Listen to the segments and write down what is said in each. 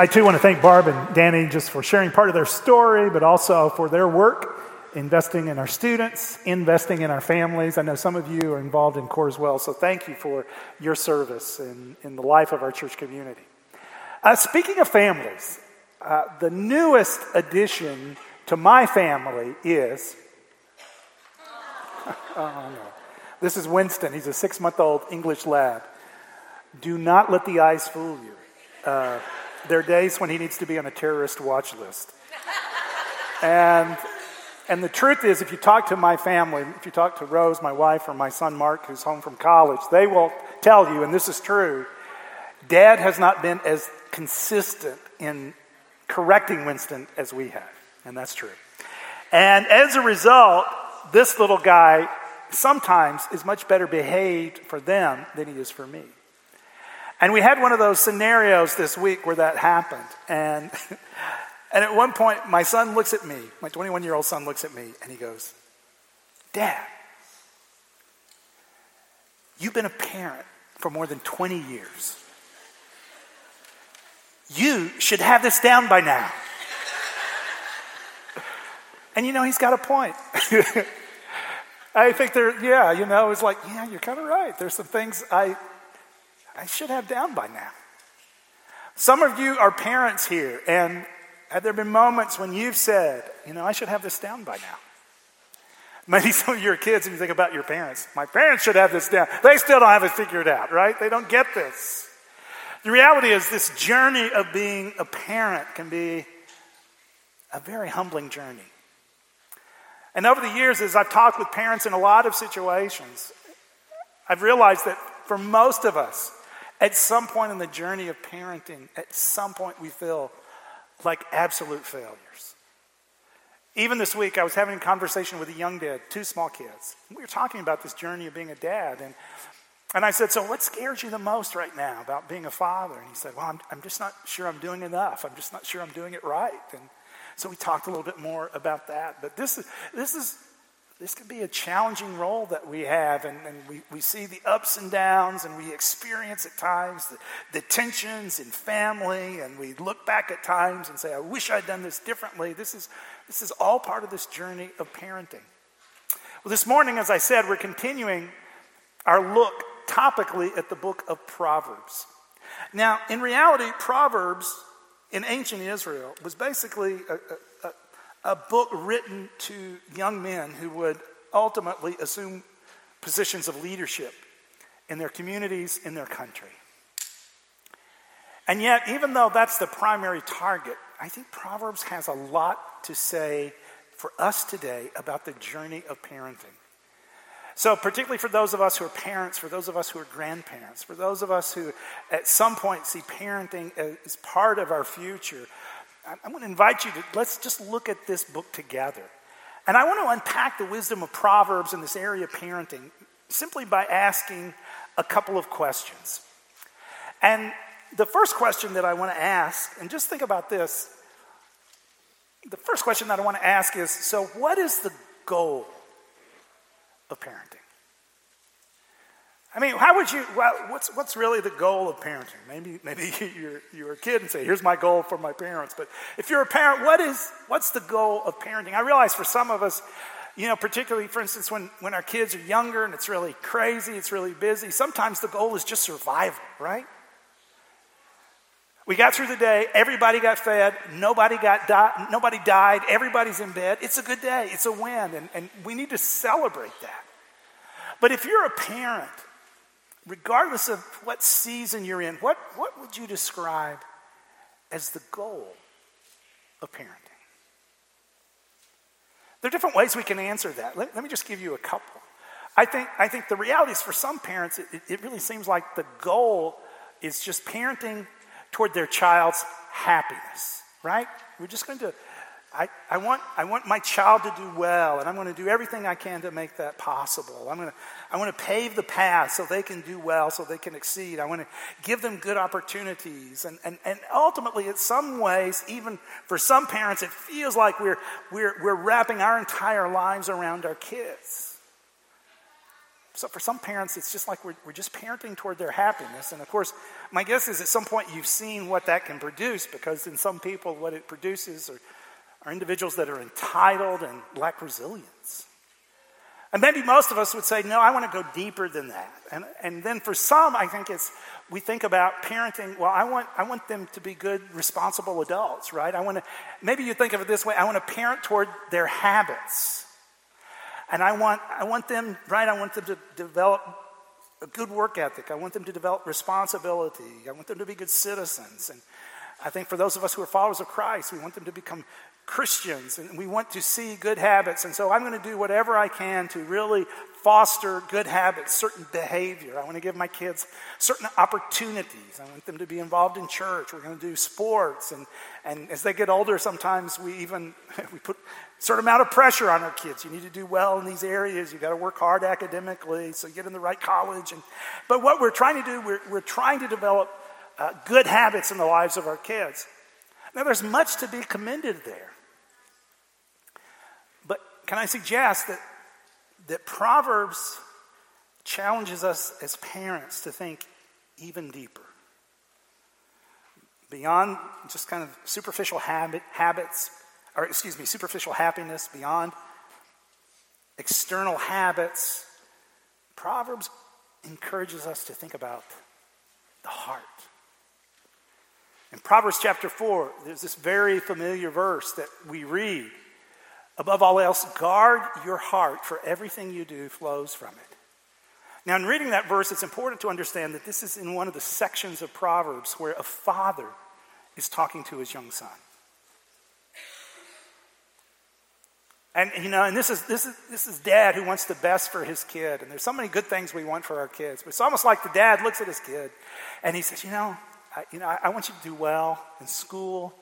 I too want to thank Barb and Danny just for sharing part of their story, but also for their work investing in our students, investing in our families. I know some of you are involved in CORE as well, so thank you for your service in, in the life of our church community. Uh, speaking of families, uh, the newest addition to my family is. oh, no. This is Winston. He's a six month old English lab. Do not let the eyes fool you. Uh, there are days when he needs to be on a terrorist watch list. And, and the truth is, if you talk to my family, if you talk to Rose, my wife, or my son Mark, who's home from college, they will tell you, and this is true, dad has not been as consistent in correcting Winston as we have. And that's true. And as a result, this little guy sometimes is much better behaved for them than he is for me. And we had one of those scenarios this week where that happened. And, and at one point, my son looks at me, my 21 year old son looks at me, and he goes, Dad, you've been a parent for more than 20 years. You should have this down by now. and you know, he's got a point. I think there, yeah, you know, it's like, yeah, you're kind of right. There's some things I I should have down by now. Some of you are parents here, and have there been moments when you've said, you know, I should have this down by now? Maybe some of your kids, and you think about your parents, my parents should have this down. They still don't have it figured out, right? They don't get this. The reality is, this journey of being a parent can be a very humbling journey. And over the years, as I've talked with parents in a lot of situations, I've realized that for most of us, at some point in the journey of parenting, at some point we feel like absolute failures. Even this week, I was having a conversation with a young dad, two small kids. We were talking about this journey of being a dad. And, and I said, So, what scares you the most right now about being a father? And he said, Well, I'm, I'm just not sure I'm doing enough. I'm just not sure I'm doing it right. And so we talked a little bit more about that. But this is, this is this could be a challenging role that we have, and, and we, we see the ups and downs, and we experience at times the, the tensions in family, and we look back at times and say, I wish I'd done this differently. This is, this is all part of this journey of parenting. Well, this morning, as I said, we're continuing our look topically at the book of Proverbs. Now, in reality, Proverbs in ancient Israel was basically a, a book written to young men who would ultimately assume positions of leadership in their communities, in their country. And yet, even though that's the primary target, I think Proverbs has a lot to say for us today about the journey of parenting. So, particularly for those of us who are parents, for those of us who are grandparents, for those of us who at some point see parenting as part of our future, I want to invite you to let's just look at this book together. And I want to unpack the wisdom of Proverbs in this area of parenting simply by asking a couple of questions. And the first question that I want to ask, and just think about this the first question that I want to ask is so, what is the goal of parenting? I mean, how would you, well, what's, what's really the goal of parenting? Maybe, maybe you're, you're a kid and say, here's my goal for my parents. But if you're a parent, what is, what's the goal of parenting? I realize for some of us, you know, particularly, for instance, when, when our kids are younger and it's really crazy, it's really busy, sometimes the goal is just survival, right? We got through the day, everybody got fed, nobody, got di- nobody died, everybody's in bed. It's a good day, it's a win, and, and we need to celebrate that. But if you're a parent regardless of what season you're in, what, what would you describe as the goal of parenting? There are different ways we can answer that. Let, let me just give you a couple. I think, I think the reality is for some parents, it, it really seems like the goal is just parenting toward their child's happiness, right? We're just going to I, I, want, I want my child to do well, and I'm going to do everything I can to make that possible. I'm going to, I want to pave the path so they can do well, so they can exceed. I want to give them good opportunities. And, and, and ultimately, in some ways, even for some parents, it feels like we're, we're, we're wrapping our entire lives around our kids. So for some parents, it's just like we're, we're just parenting toward their happiness. And of course, my guess is at some point you've seen what that can produce because in some people, what it produces are, are individuals that are entitled and lack resilience. And maybe most of us would say, no, I want to go deeper than that. And, and then for some, I think it's, we think about parenting, well, I want, I want them to be good, responsible adults, right? I want to, maybe you think of it this way, I want to parent toward their habits. And I want, I want them, right? I want them to develop a good work ethic. I want them to develop responsibility. I want them to be good citizens. And I think for those of us who are followers of Christ, we want them to become Christians and we want to see good habits. And so I'm going to do whatever I can to really foster good habits, certain behavior. I want to give my kids certain opportunities. I want them to be involved in church. We're going to do sports. And, and as they get older, sometimes we even we put a certain amount of pressure on our kids. You need to do well in these areas. You've got to work hard academically so get in the right college. And, but what we're trying to do, we're, we're trying to develop uh, good habits in the lives of our kids. Now, there's much to be commended there. Can I suggest that that Proverbs challenges us as parents to think even deeper. Beyond just kind of superficial habit, habits, or excuse me, superficial happiness, beyond external habits, Proverbs encourages us to think about the heart. In Proverbs chapter 4, there's this very familiar verse that we read Above all else, guard your heart, for everything you do flows from it. Now, in reading that verse, it's important to understand that this is in one of the sections of Proverbs where a father is talking to his young son. And you know, and this is this is this is dad who wants the best for his kid. And there's so many good things we want for our kids. But it's almost like the dad looks at his kid and he says, you know, I, you know, I, I want you to do well in school.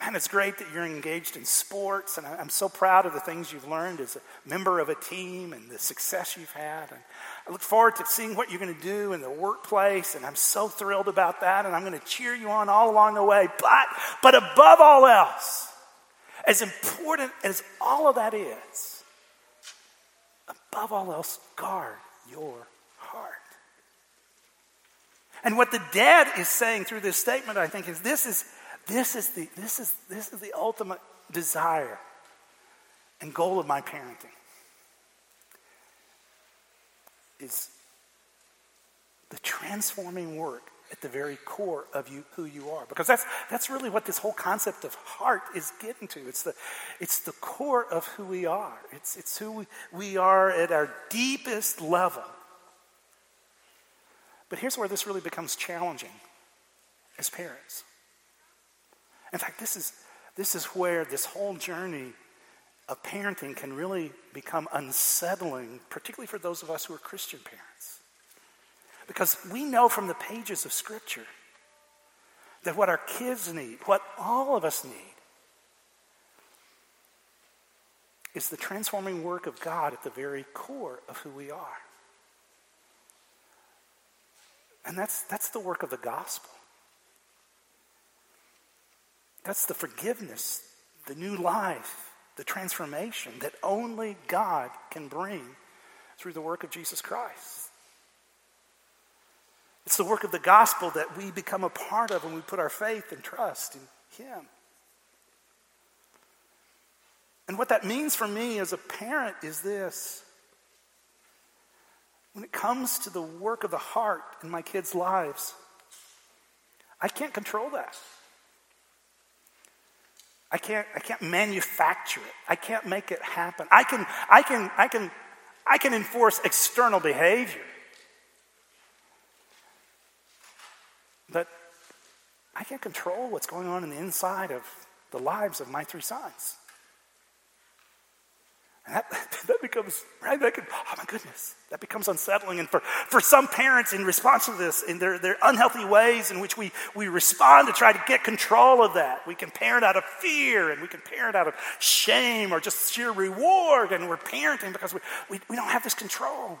Man, it's great that you're engaged in sports, and I'm so proud of the things you've learned as a member of a team and the success you've had. And I look forward to seeing what you're going to do in the workplace, and I'm so thrilled about that, and I'm going to cheer you on all along the way. But, but above all else, as important as all of that is, above all else, guard your heart. And what the dad is saying through this statement, I think, is this is this is the, this is, this is the ultimate desire and goal of my parenting. Is the transforming work at the very core of you who you are. Because that's that's really what this whole concept of heart is getting to. It's the it's the core of who we are. It's it's who we, we are at our deepest level. But here's where this really becomes challenging as parents in fact, this is, this is where this whole journey of parenting can really become unsettling, particularly for those of us who are Christian parents. Because we know from the pages of Scripture that what our kids need, what all of us need, is the transforming work of God at the very core of who we are. And that's, that's the work of the gospel. That's the forgiveness, the new life, the transformation that only God can bring through the work of Jesus Christ. It's the work of the gospel that we become a part of when we put our faith and trust in Him. And what that means for me as a parent is this. When it comes to the work of the heart in my kids' lives, I can't control that. I can't, I can't manufacture it. I can't make it happen. I can, I can, I can, I can enforce external behavior. But I can't control what's going on in the inside of the lives of my three sons. That, that becomes, right? That could, oh my goodness, that becomes unsettling. And for, for some parents, in response to this, in their, their unhealthy ways in which we, we respond to try to get control of that, we can parent out of fear and we can parent out of shame or just sheer reward. And we're parenting because we, we, we don't have this control.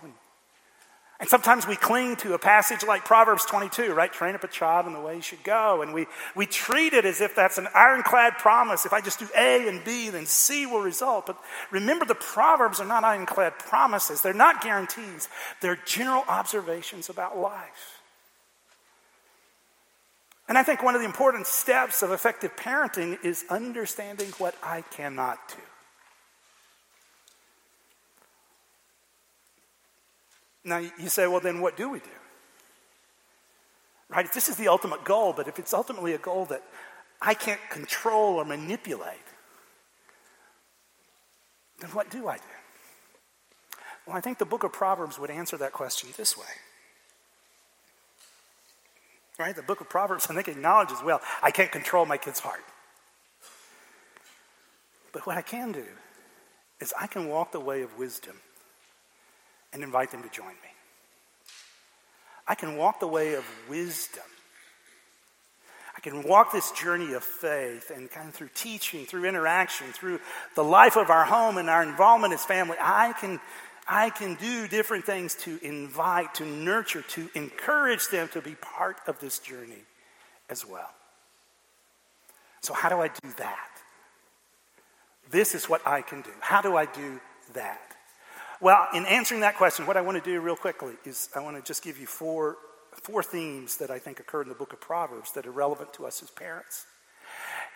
And sometimes we cling to a passage like Proverbs 22, right? Train up a child in the way he should go. And we, we treat it as if that's an ironclad promise. If I just do A and B, then C will result. But remember, the Proverbs are not ironclad promises, they're not guarantees, they're general observations about life. And I think one of the important steps of effective parenting is understanding what I cannot do. Now, you say, well, then what do we do? Right? If this is the ultimate goal, but if it's ultimately a goal that I can't control or manipulate, then what do I do? Well, I think the book of Proverbs would answer that question this way. Right? The book of Proverbs, I think, acknowledges well, I can't control my kid's heart. But what I can do is I can walk the way of wisdom and invite them to join me. I can walk the way of wisdom. I can walk this journey of faith and kind of through teaching, through interaction, through the life of our home and our involvement as family. I can, I can do different things to invite, to nurture, to encourage them to be part of this journey as well. So, how do I do that? This is what I can do. How do I do that? Well, in answering that question, what I want to do real quickly is I want to just give you four, four themes that I think occur in the book of Proverbs that are relevant to us as parents.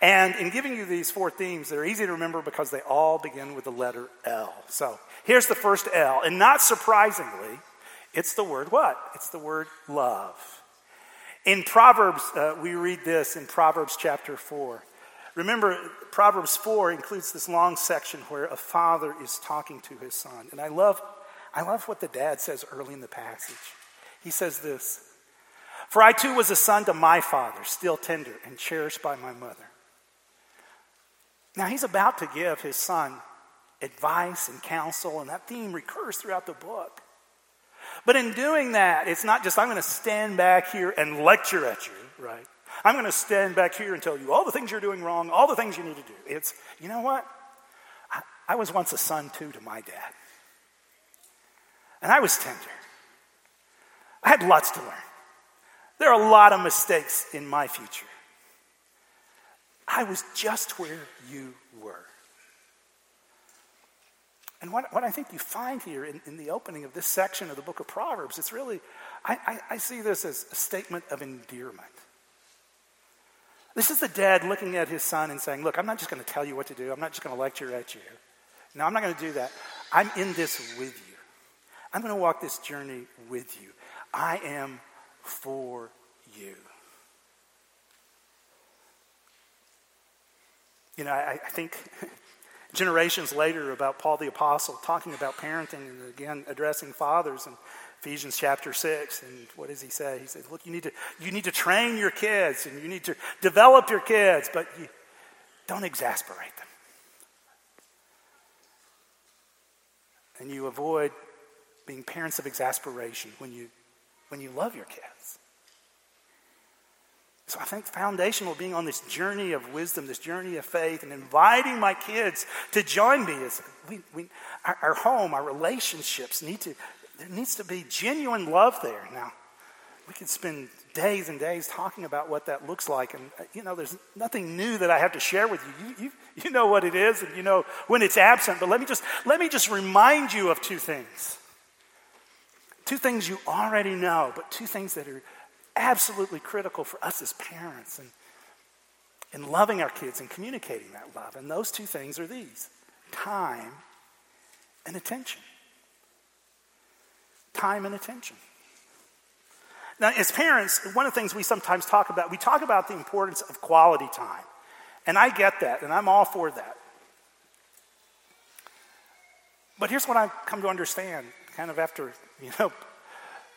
And in giving you these four themes, they're easy to remember because they all begin with the letter L. So here's the first L. And not surprisingly, it's the word what? It's the word love. In Proverbs, uh, we read this in Proverbs chapter 4. Remember, Proverbs 4 includes this long section where a father is talking to his son. And I love, I love what the dad says early in the passage. He says this For I too was a son to my father, still tender and cherished by my mother. Now he's about to give his son advice and counsel, and that theme recurs throughout the book. But in doing that, it's not just I'm going to stand back here and lecture at you, right? I'm going to stand back here and tell you all the things you're doing wrong, all the things you need to do. It's, you know what? I, I was once a son too to my dad. And I was tender. I had lots to learn. There are a lot of mistakes in my future. I was just where you were. And what, what I think you find here in, in, the opening of this section of the book of Proverbs, it's really, I, I, I see this as a statement of endearment. This is the dad looking at his son and saying, Look, I'm not just going to tell you what to do. I'm not just going to lecture at you. No, I'm not going to do that. I'm in this with you. I'm going to walk this journey with you. I am for you. You know, I, I think generations later about Paul the Apostle talking about parenting and again addressing fathers and Ephesians chapter 6. And what does he say? He says, Look, you need to, you need to train your kids and you need to develop your kids, but you don't exasperate them. And you avoid being parents of exasperation when you, when you love your kids. So I think foundational being on this journey of wisdom, this journey of faith, and inviting my kids to join me is we, we, our, our home, our relationships need to there needs to be genuine love there. Now, we could spend days and days talking about what that looks like. And, uh, you know, there's nothing new that I have to share with you. You, you. you know what it is and you know when it's absent. But let me, just, let me just remind you of two things. Two things you already know, but two things that are absolutely critical for us as parents and in loving our kids and communicating that love. And those two things are these time and attention time and attention. Now, as parents, one of the things we sometimes talk about, we talk about the importance of quality time. And I get that, and I'm all for that. But here's what I've come to understand, kind of after, you know,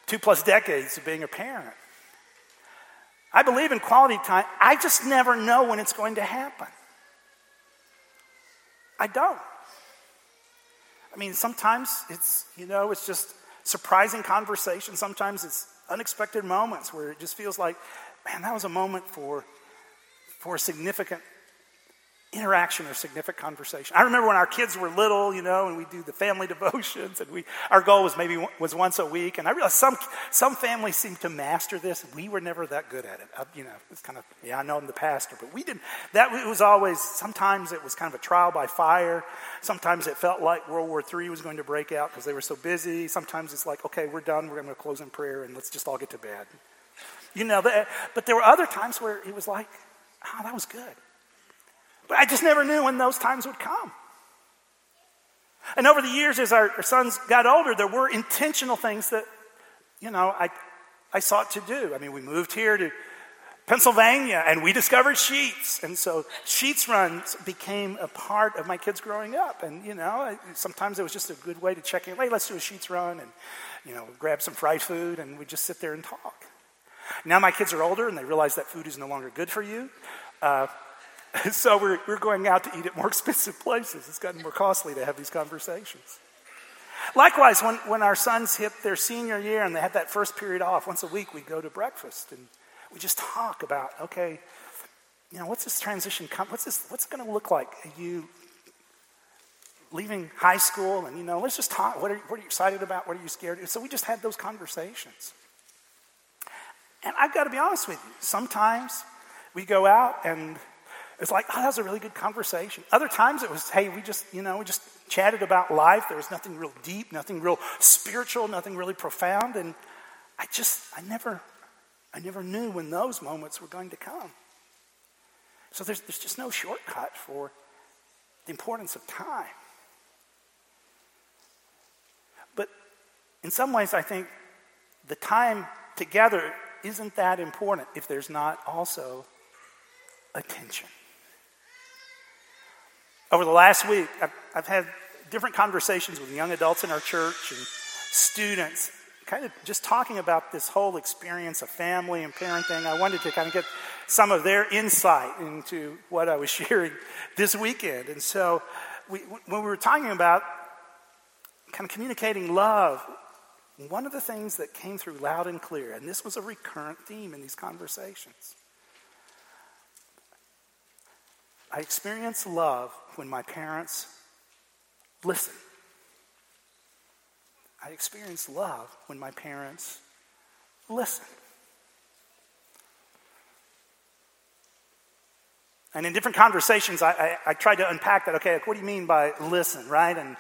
two plus decades of being a parent. I believe in quality time. I just never know when it's going to happen. I don't. I mean, sometimes it's, you know, it's just surprising conversation. Sometimes it's unexpected moments where it just feels like, man, that was a moment for, for a significant interaction or significant conversation. I remember when our kids were little, you know, and we do the family devotions, and we our goal was maybe was once a week. And I realized some some families seem to master this. We were never that good at it. I, you know, it's kind of yeah, I know I'm the pastor, but we didn't. That it was always. Sometimes it was kind of a trial by fire. Sometimes it felt like World War III was going to break out because they were so busy. Sometimes it's like, okay, we're done. We're going to close in prayer and let's just all get to bed. You know, but there were other times where it was like, oh, that was good. But I just never knew when those times would come. And over the years, as our, our sons got older, there were intentional things that, you know, I, I sought to do. I mean, we moved here to Pennsylvania and we discovered Sheetz. And so Sheetz runs became a part of my kids growing up. And, you know, sometimes it was just a good way to check in. Hey, let's do a Sheetz run and, you know, grab some fried food and we just sit there and talk. Now my kids are older and they realize that food is no longer good for you. Uh, so we're, we're going out to eat at more expensive places. It's gotten more costly to have these conversations. Likewise, when, when our sons hit their senior year and they have that first period off, once a week we go to breakfast and we just talk about, okay, you know, what's this transition come? What's this? What's it going to look like? Are you leaving high school? And you know, let's just talk. What are, what are you excited about? What are you scared of? So we just had those conversations. And I've got to be honest with you. Sometimes we go out and it's like, oh, that was a really good conversation. Other times it was, hey, we just, you know, we just chatted about life. There was nothing real deep, nothing real spiritual, nothing really profound. And I just, I never, I never knew when those moments were going to come. So there's, there's just no shortcut for the importance of time. But in some ways, I think the time together isn't that important if there's not also attention. Over the last week, I've, I've had different conversations with young adults in our church and students, kind of just talking about this whole experience of family and parenting. I wanted to kind of get some of their insight into what I was sharing this weekend. And so, we, when we were talking about kind of communicating love, one of the things that came through loud and clear, and this was a recurrent theme in these conversations, I experience love when my parents listen. I experience love when my parents listen. And in different conversations, I, I, I tried to unpack that. Okay, like, what do you mean by listen, right? And,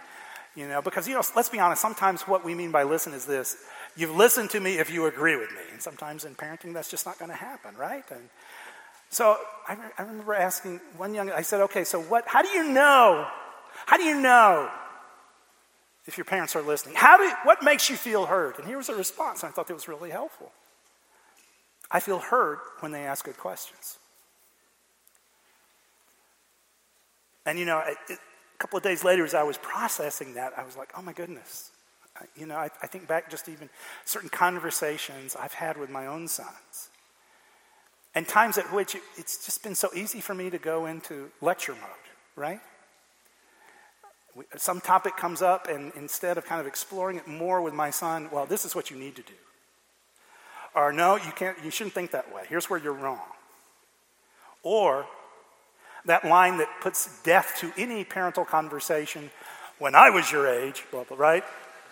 you know, because, you know, let's be honest, sometimes what we mean by listen is this you've listened to me if you agree with me. And sometimes in parenting, that's just not going to happen, right? And so I, I remember asking one young, I said, okay, so what, how do you know? How do you know if your parents are listening? How do, what makes you feel heard? And here was a response, and I thought that was really helpful. I feel heard when they ask good questions. And you know, it, it, a couple of days later, as I was processing that, I was like, oh my goodness. I, you know, I, I think back just even certain conversations I've had with my own sons and times at which it's just been so easy for me to go into lecture mode, right? Some topic comes up, and instead of kind of exploring it more with my son, well, this is what you need to do. Or no, you can't, you shouldn't think that way. Here's where you're wrong. Or that line that puts death to any parental conversation when I was your age, blah, blah, right?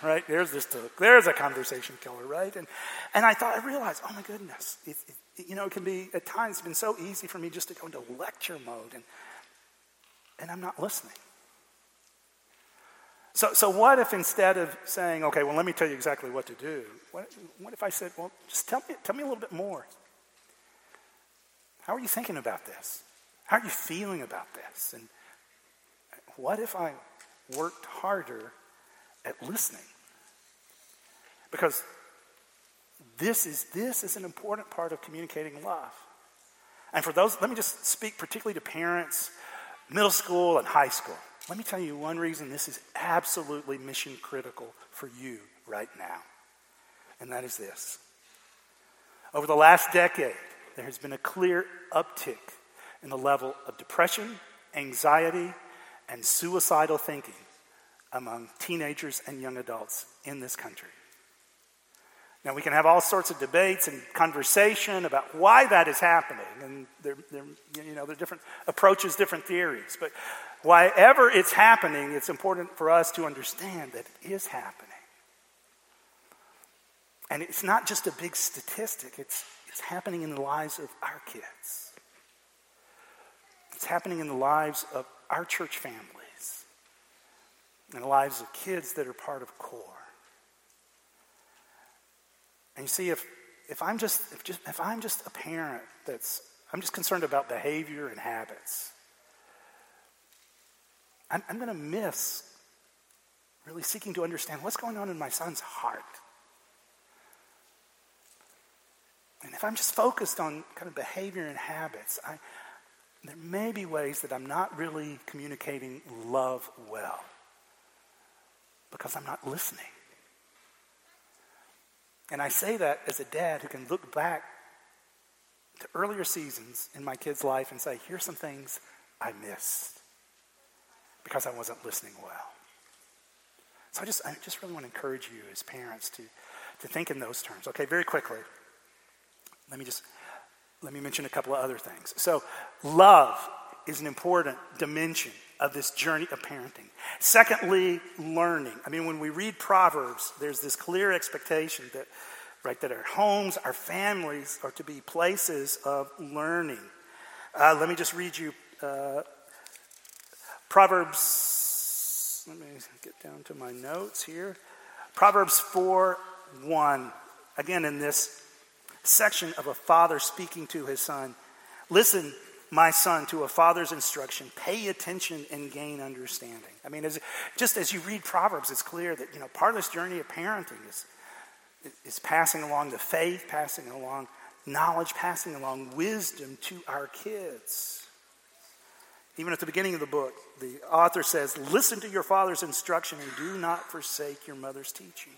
Right? There's this, there's a conversation killer, right? And, and I thought, I realized, oh my goodness, it, it, you know, it can be, at times, it's been so easy for me just to go into lecture mode and, and I'm not listening. So, so what if instead of saying, okay, well, let me tell you exactly what to do, what, what if I said, well, just tell me, tell me a little bit more? How are you thinking about this? How are you feeling about this? And what if I worked harder at listening? Because this is, this is an important part of communicating love. And for those, let me just speak particularly to parents, middle school and high school. Let me tell you one reason this is absolutely mission critical for you right now. And that is this. Over the last decade, there has been a clear uptick in the level of depression, anxiety, and suicidal thinking among teenagers and young adults in this country. Now, we can have all sorts of debates and conversation about why that is happening, and there, there, you know, there are different approaches, different theories. But wherever it's happening, it's important for us to understand that it is happening. And it's not just a big statistic, it's, it's happening in the lives of our kids. It's happening in the lives of our church families, and the lives of kids that are part of CORE. And you see, if, if, I'm just, if, just, if I'm just a parent that's, I'm just concerned about behavior and habits, I'm, I'm going to miss really seeking to understand what's going on in my son's heart. And if I'm just focused on kind of behavior and habits, I, there may be ways that I'm not really communicating love well because I'm not listening. And I say that as a dad who can look back to earlier seasons in my kid's life and say, here's some things I missed because I wasn't listening well. So I just, I just really want to encourage you as parents to, to think in those terms. Okay, very quickly. Let me just let me mention a couple of other things. So, love is an important dimension of this journey of parenting. Secondly, learning. I mean, when we read Proverbs, there's this clear expectation that, right, that our homes, our families are to be places of learning. Uh, let me just read you uh, Proverbs. Let me get down to my notes here. Proverbs 4 1. Again, in this section of a father speaking to his son. Listen, my son, to a father's instruction. Pay attention and gain understanding. I mean, as, just as you read Proverbs, it's clear that you know part of this journey of parenting is, is passing along the faith, passing along knowledge, passing along wisdom to our kids. Even at the beginning of the book, the author says, Listen to your father's instruction and do not forsake your mother's teaching.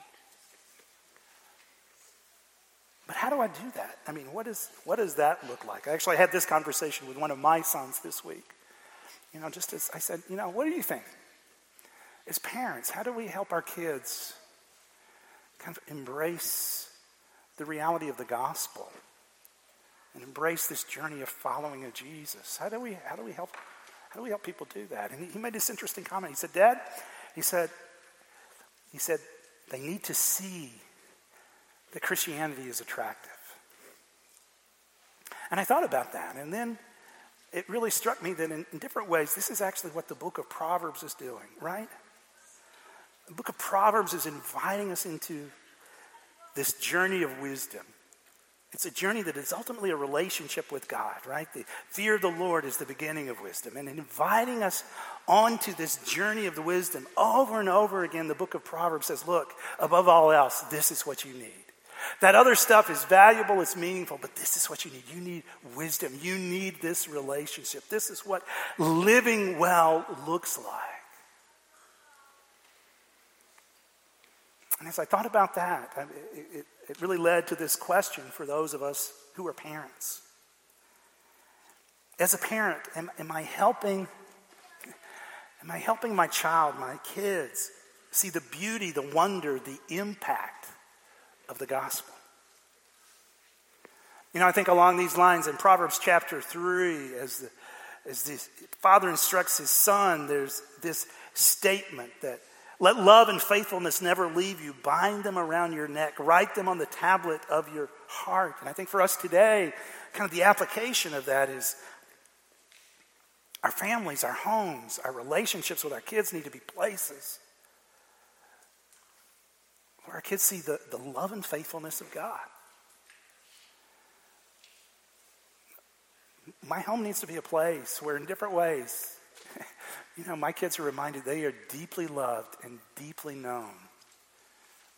But how do I do that? I mean, what, is, what does that look like? I actually had this conversation with one of my sons this week. You know, just as I said, you know, what do you think? As parents, how do we help our kids kind of embrace the reality of the gospel and embrace this journey of following of Jesus? How do we, how do we help how do we help people do that? And he, he made this interesting comment. He said, Dad, he said, he said, they need to see that Christianity is attractive. And I thought about that, and then it really struck me that in, in, different ways, this is actually what the book of Proverbs is doing, right? The book of Proverbs is inviting us into this journey of wisdom. It's a journey that is ultimately a relationship with God, right? The fear of the Lord is the beginning of wisdom. And inviting us onto this journey of the wisdom over and over again, the book of Proverbs says, look, above all else, this is what you need. That other stuff is valuable, it's meaningful, but this is what you need. You need wisdom. You need this relationship. This is what living well looks like. And as I thought about that, it, it, it really led to this question for those of us who are parents. As a parent, am, am I helping? Am I helping my child, my kids, see the beauty, the wonder, the impact of the gospel. You know, I think along these lines in Proverbs chapter 3, as the, as the father instructs his son, there's this statement that let love and faithfulness never leave you. Bind them around your neck. Write them on the tablet of your heart. And I think for us today, kind of the application of that is our families, our homes, our relationships with our kids need to be places where our kids see the, the love and faithfulness of God. My home needs to be a place where, in different ways, you know, my kids are reminded they are deeply loved and deeply known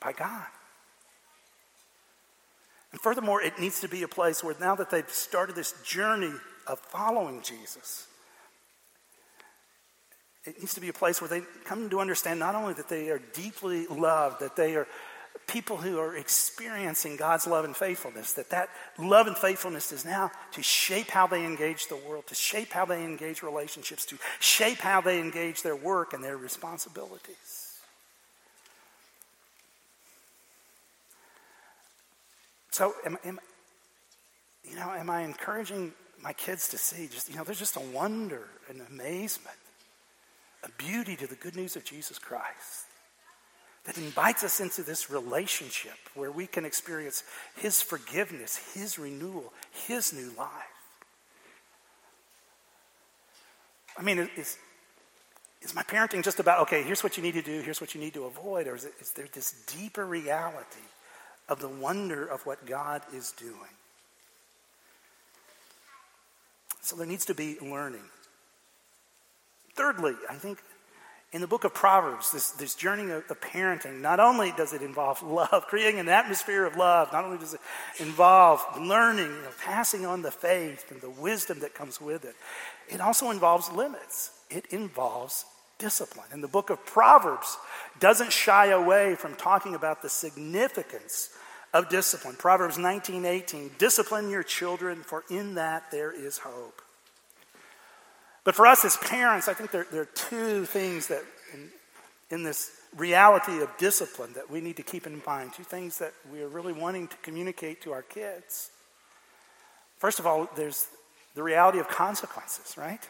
by God. And furthermore, it needs to be a place where now that they've started this journey of following Jesus, it needs to be a place where they come to understand not only that they are deeply loved, that they are people who are experiencing God's love and faithfulness, that that love and faithfulness is now to shape how they engage the world, to shape how they engage relationships, to shape how they engage their work and their responsibilities. So, am, am, you know, am I encouraging my kids to see just, you know, there's just a wonder and amazement, a beauty to the good news of Jesus Christ that invites us into this relationship where we can experience His forgiveness, His renewal, His new life. I mean, is, is my parenting just about, okay, here's what you need to do, here's what you need to avoid, or is, it, is there this deeper reality of the wonder of what God is doing? So there needs to be learning. Thirdly, I think in the book of Proverbs, this, this journey of, of, parenting, not only does it involve love, creating an atmosphere of love, not only does it involve learning, you know, passing on the faith and the wisdom that comes with it, it also involves limits. It involves discipline. And the book of Proverbs doesn't shy away from talking about the significance of discipline. Proverbs 19 18, discipline your children, for in that there is hope. But for us as parents, I think there, there are two things that in, in this reality of discipline that we need to keep in mind, two things that we are really wanting to communicate to our kids. First of all, there's the reality of consequences, right?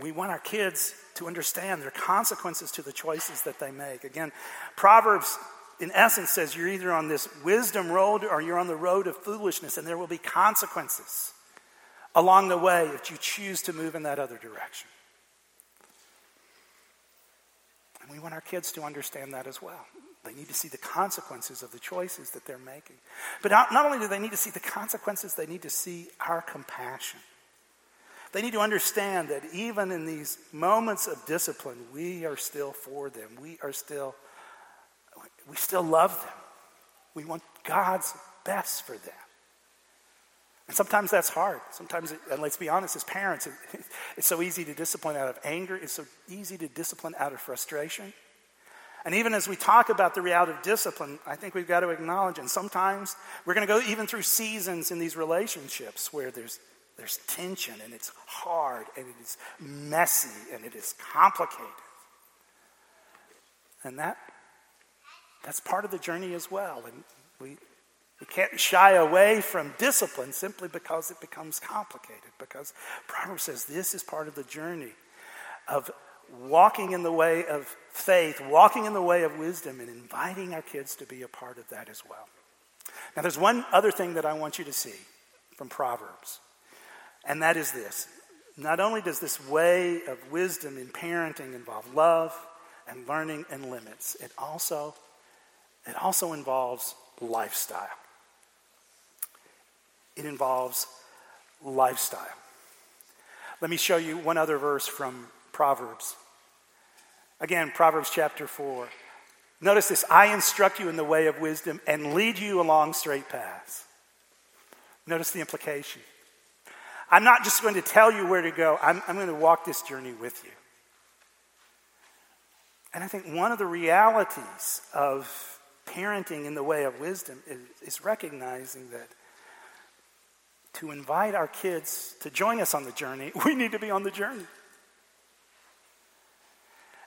We want our kids to understand there are consequences to the choices that they make. Again, Proverbs, in essence, says you're either on this wisdom road or you're on the road of foolishness, and there will be consequences along the way if you choose to move in that other direction. And we want our kids to understand that as well. They need to see the consequences of the choices that they're making. But not, not only do they need to see the consequences, they need to see our compassion. They need to understand that even in these moments of discipline, we are still for them. We are still, we still love them. We want God's best for them. And sometimes that's hard. Sometimes, it, and let's be honest, as parents, it, it's so easy to discipline out of anger. It's so easy to discipline out of frustration. And even as we talk about the reality of discipline, I think we've got to acknowledge, and sometimes we're going to go even through seasons in these relationships where there's, there's tension and it's hard and it is messy and it is complicated. And that, that's part of the journey as well. And we, we can't shy away from discipline simply because it becomes complicated. Because Proverbs says this is part of the journey of walking in the way of faith, walking in the way of wisdom, and inviting our kids to be a part of that as well. Now, there's one other thing that I want you to see from Proverbs, and that is this. Not only does this way of wisdom in parenting involve love and learning and limits, it also, it also involves lifestyle it involves lifestyle. Let me show you one other verse from Proverbs. Again, Proverbs chapter 4. Notice this I instruct you in the way of wisdom and lead you along straight paths. Notice the implication. I'm not just going to tell you where to go, I'm, I'm going to walk this journey with you. And I think one of the realities of parenting in the way of wisdom is, is recognizing that to invite our kids to join us on the journey, we need to be on the journey.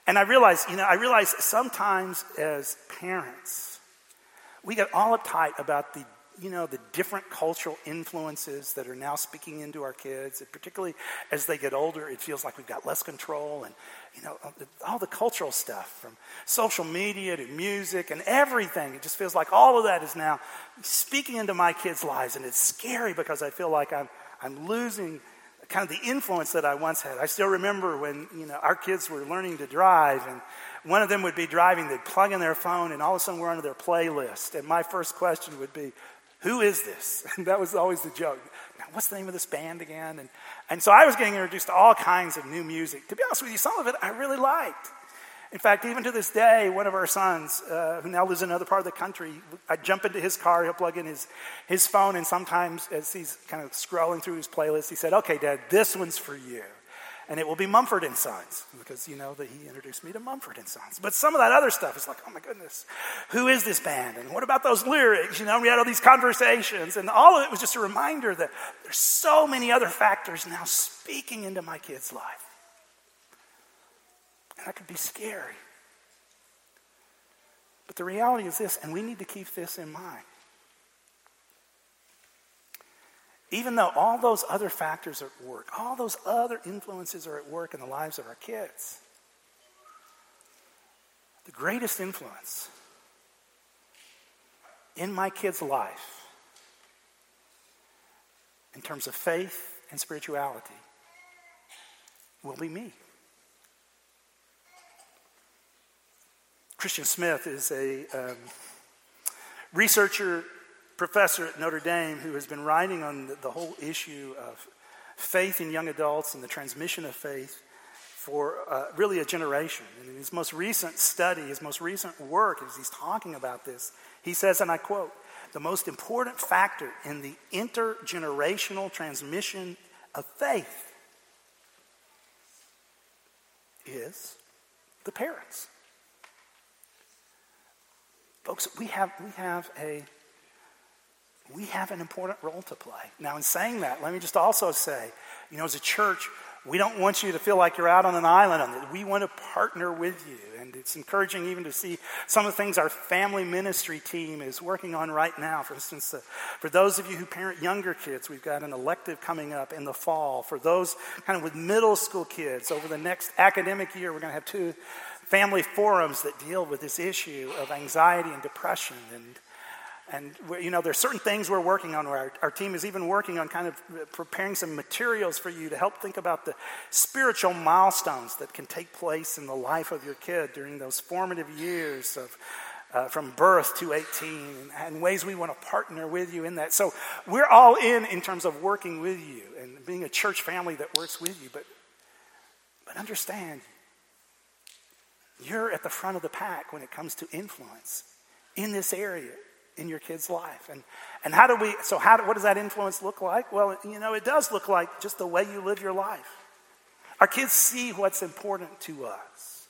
And I realize, you know, I realize sometimes as parents, we get all uptight about the you know, the different cultural influences that are now speaking into our kids, and particularly as they get older, it feels like we've got less control, and you know, all the cultural stuff from social media to music and everything. It just feels like all of that is now speaking into my kids' lives, and it's scary because I feel like I'm I'm losing kind of the influence that I once had. I still remember when you know our kids were learning to drive, and one of them would be driving, they'd plug in their phone, and all of a sudden we're under their playlist, and my first question would be, who is this? And that was always the joke. Now, what's the name of this band again? And, and so I was getting introduced to all kinds of new music. To be honest with you, some of it I really liked. In fact, even to this day, one of our sons, uh, who now lives in another part of the country, I jump into his car, he'll plug in his, his phone, and sometimes as he's kind of scrolling through his playlist, he said, Okay, Dad, this one's for you and it will be Mumford and Sons because you know that he introduced me to Mumford and Sons. But some of that other stuff is like, oh my goodness, who is this band? And what about those lyrics? You know, we had all these conversations, and all of it was just a reminder that there's so many other factors now speaking into my kid's life. And that could be scary. But the reality is this, and we need to keep this in mind. Even though all those other factors are at work, all those other influences are at work in the lives of our kids, the greatest influence in my kid's life in terms of faith and spirituality will be me. Christian Smith is a um, researcher, professor at Notre Dame who has been writing on the, the whole issue of faith in young adults and the transmission of faith for uh, really a generation. And in his most recent study, his most recent work, as he's talking about this, he says, and I quote, the most important factor in the intergenerational transmission of faith is the parents. Folks, we have, we have a we have an important role to play. Now, in saying that, let me just also say, you know, as a church, we don't want you to feel like you're out on an island on. We want to partner with you. And it's encouraging even to see some of the things our family ministry team is working on right now. For instance, uh, for those of you who parent younger kids, we've got an elective coming up in the fall. For those kind of with middle school kids, over the next academic year, we're going to have two family forums that deal with this issue of anxiety and depression and and, you know, there's certain things we're working on. Where our, our, team is even working on kind of preparing some materials for you to help think about the spiritual milestones that can take place in the life of your kid during those formative years of uh, from birth to 18 and ways we want to partner with you in that. So we're all in in terms of working with you and being a church family that works with you. But, but understand, you're at the front of the pack when it comes to influence in this area in your kid's life. And, and how do we, so how, what does that influence look like? Well, you know, it does look like just the way you live your life. Our kids see what's important to us.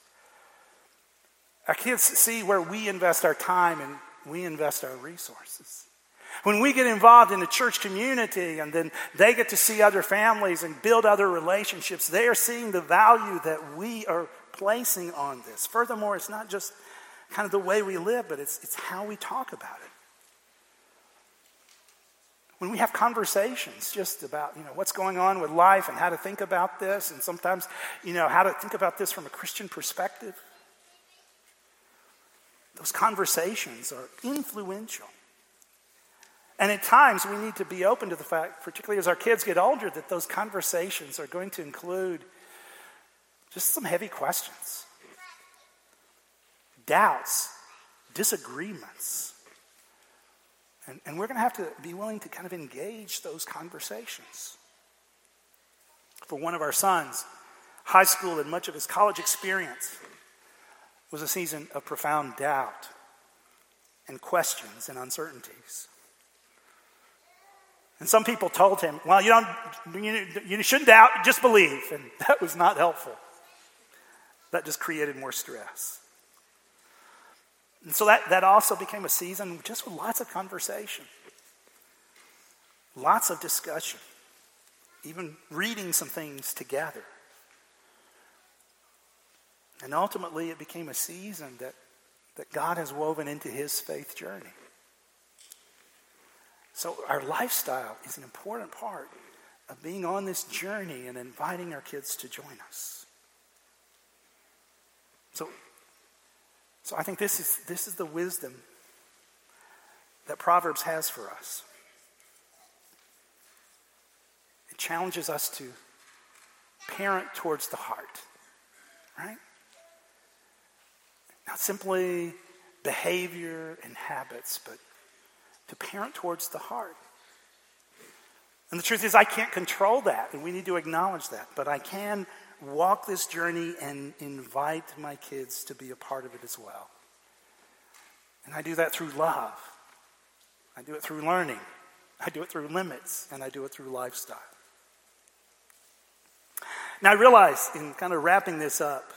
Our kids see where we invest our time and we invest our resources. When we get involved in the church community and then they get to see other families and build other relationships, they are seeing the value that we are placing on this. Furthermore, it's not just kind of the way we live, but it's, it's how we talk about it when we have conversations just about you know what's going on with life and how to think about this and sometimes you know how to think about this from a christian perspective those conversations are influential. And at times we need to be open to the fact particularly as our kids get older that those conversations are going to include just some heavy questions doubts disagreements and, and we're going to have to be willing to kind of engage those conversations. For one of our sons, high school and much of his college experience was a season of profound doubt and questions and uncertainties. And some people told him, well, you, don't, you, you shouldn't doubt, just believe. And that was not helpful. That just created more stress. And so that, that also became a season just with lots of conversation, lots of discussion, even reading some things together. And ultimately, it became a season that, that God has woven into his faith journey. So, our lifestyle is an important part of being on this journey and inviting our kids to join us. So, so I think this is, this is the wisdom that Proverbs has for us. It challenges us to parent towards the heart, right? Not simply behavior and habits, but to parent towards the heart. And the truth is, I can't control that, and we need to acknowledge that, but I can walk this journey and invite my kids to be a part of it as well. And I do that through love. I do it through learning. I do it through limits. And I do it through lifestyle. Now, I realize in kind of wrapping this up,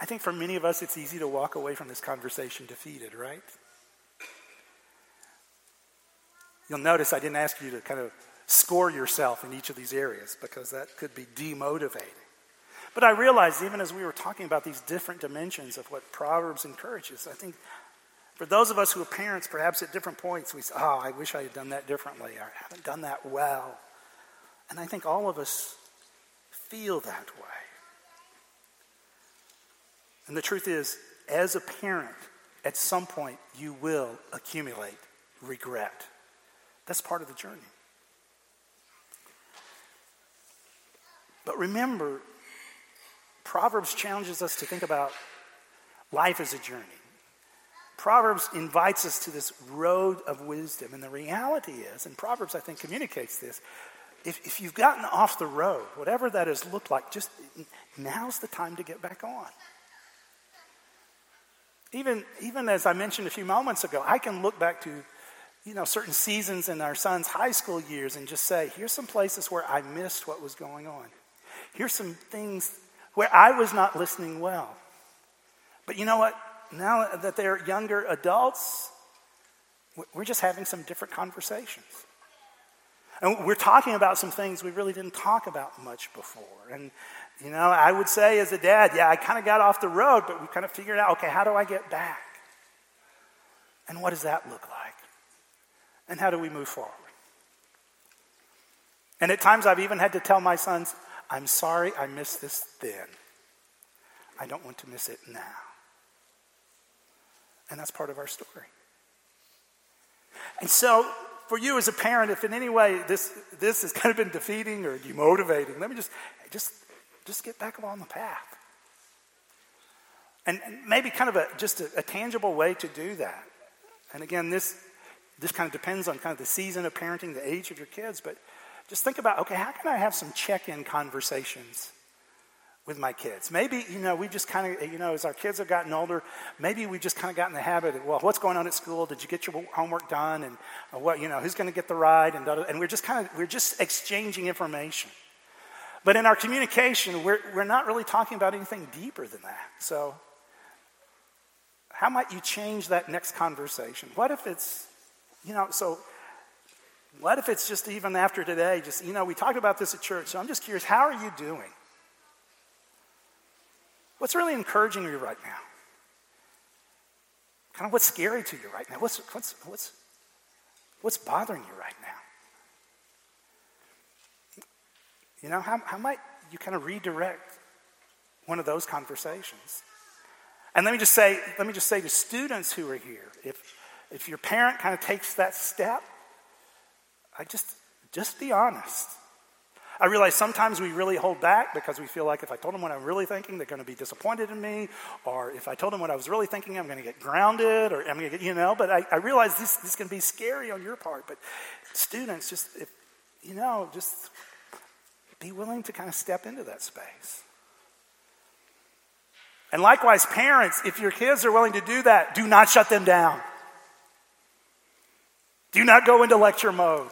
I think for many of us it's easy to walk away from this conversation defeated, right? You'll notice I didn't ask you to kind of score yourself in each of these areas because that could be demotivating. But I realized, even as we were talking about these different dimensions of what Proverbs encourages, I think for those of us who are parents, perhaps at different points, we say, Oh, I wish I had done that differently. or I haven't done that well. And I think all of us feel that way. And the truth is, as a parent, at some point, you will accumulate regret. That's part of the journey. But remember, Proverbs challenges us to think about life as a journey. Proverbs invites us to this road of wisdom. And the reality is, and Proverbs, I think, communicates this if, if you've gotten off the road, whatever that has looked like, just now's the time to get back on. Even, even as I mentioned a few moments ago, I can look back to you know, certain seasons in our son's high school years and just say, here's some places where I missed what was going on. Here's some things where I was not listening well. But you know what? Now that they're younger adults, we're just having some different conversations. And we're talking about some things we really didn't talk about much before. And, you know, I would say as a dad, yeah, I kind of got off the road, but we kind of figured out, okay, how do I get back? And what does that look like? And how do we move forward? And at times I've even had to tell my sons, I'm sorry I missed this then. I don't want to miss it now. And that's part of our story. And so, for you as a parent, if in any way this, this has kind of been defeating or demotivating, let me just, just, just get back along the path. And, maybe kind of a, just a, a tangible way to do that. And again, this, this kind of depends on kind of the season of parenting, the age of your kids, but just think about okay, how can I have some check in conversations with my kids? Maybe, you know, we've just kind of, you know, as our kids have gotten older, maybe we've just kind of gotten the habit of, well, what's going on at school? Did you get your homework done? And uh, what, you know, who's going to get the ride? And, and we're just kind of, we're just exchanging information. But in our communication, we're, we're not really talking about anything deeper than that. So, how might you change that next conversation? What if it's, you know, so what if it's just even after today? Just, you know, we talked about this at church, so I'm just curious, how are you doing? What's really encouraging you right now? Kind of what's scary to you right now? What's, what's, what's, what's bothering you right now? You know, how, how might you kind of redirect one of those conversations? And let me just say, let me just say to students who are here, if, if your parent kind of takes that step, I just, just be honest. I realize sometimes we really hold back because we feel like if I told them what I'm really thinking, they're going to be disappointed in me. Or if I told them what I was really thinking, I'm going to get grounded or I'm going to get, you know, but I, I realize this, this can be scary on your part. But students, just, if, you know, just be willing to kind of step into that space. And likewise, parents, if your kids are willing to do that, do not shut them down. Do not go into lecture mode.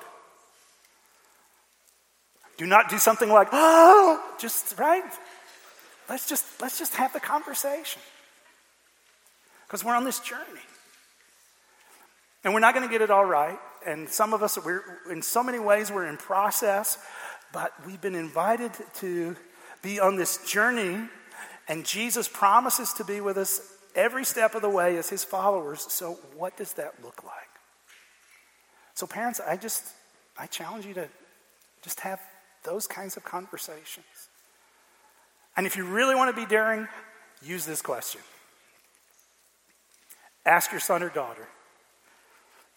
Do not do something like, oh, just right. Let's just let's just have the conversation. Because we're on this journey. And we're not going to get it all right. And some of us, we're, in so many ways, we're in process, but we've been invited to be on this journey, and Jesus promises to be with us every step of the way as his followers. So, what does that look like? So, parents, I just, I challenge you to just have those kinds of conversations. And if you really want to be daring, use this question Ask your son or daughter,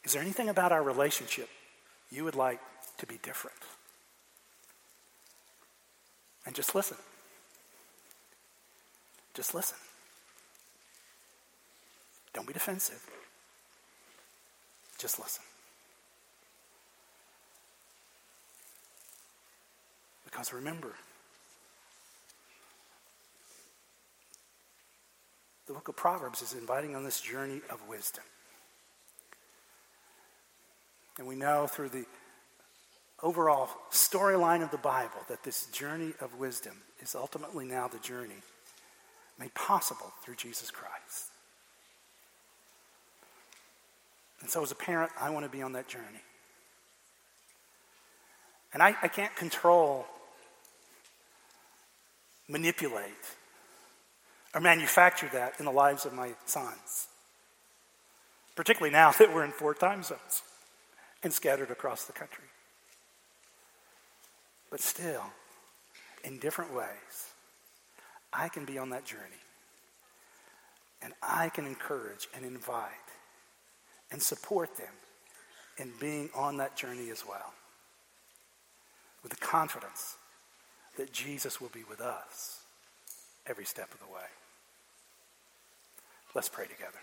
is there anything about our relationship you would like to be different? And just listen. Just listen. Don't be defensive. Just listen. Because remember, the book of Proverbs is inviting on this journey of wisdom. And we know through the overall storyline of the Bible that this journey of wisdom is ultimately now the journey made possible through Jesus Christ. And so, as a parent, I want to be on that journey. And I, I can't control manipulate or manufacture that in the lives of my sons. Particularly now that we're in four time zones and scattered across the country. But still, in different ways, I can be on that journey. And I can encourage and invite and support them in being on that journey as well. With the confidence that Jesus will be with us every step of the way. Let's pray together.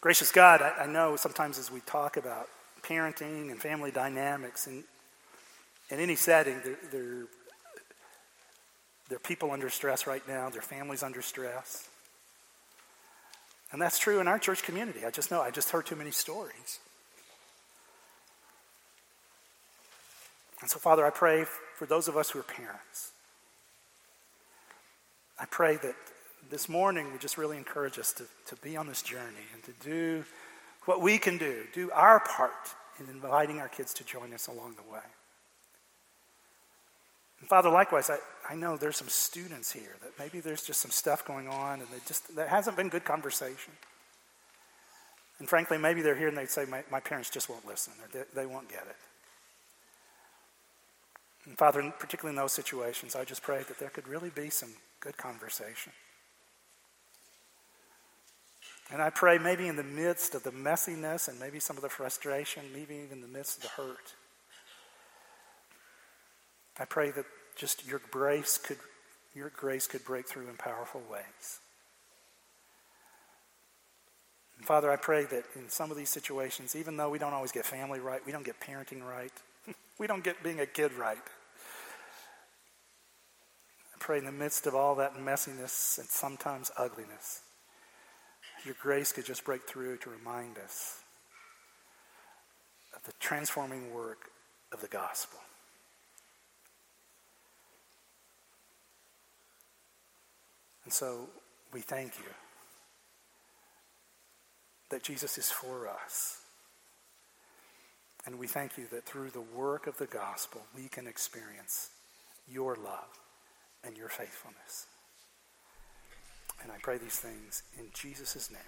Gracious God, I, I, know sometimes as we talk about parenting and family dynamics, in, in any setting, there, there, there are people under stress right now, their families under stress. And that's true in our church community. I just know, I just heard too many stories. And so, Father, I pray for those of us who are parents. I pray that this morning would just really encourage us to, to be on this journey and to do what we can do, do our part in inviting our kids to join us along the way. And Father, likewise, I, I know there's some students here that maybe there's just some stuff going on and they just there hasn't been good conversation. And frankly, maybe they're here and they'd say, my, my parents just won't listen or they, they won't get it. And Father, particularly in those situations, I just pray that there could really be some good conversation. And I pray maybe in the midst of the messiness and maybe some of the frustration, maybe even in the midst of the hurt, I pray that just your grace could your grace could break through in powerful ways. And Father, I pray that in some of these situations, even though we don't always get family right, we don't get parenting right, we don't get being a kid right I pray in the midst of all that messiness and sometimes ugliness, your grace could just break through to remind us of the transforming work of the gospel. And so we thank you that Jesus is for us. And we thank you that through the work of the gospel, we can experience your love and your faithfulness. And I pray these things in Jesus' name.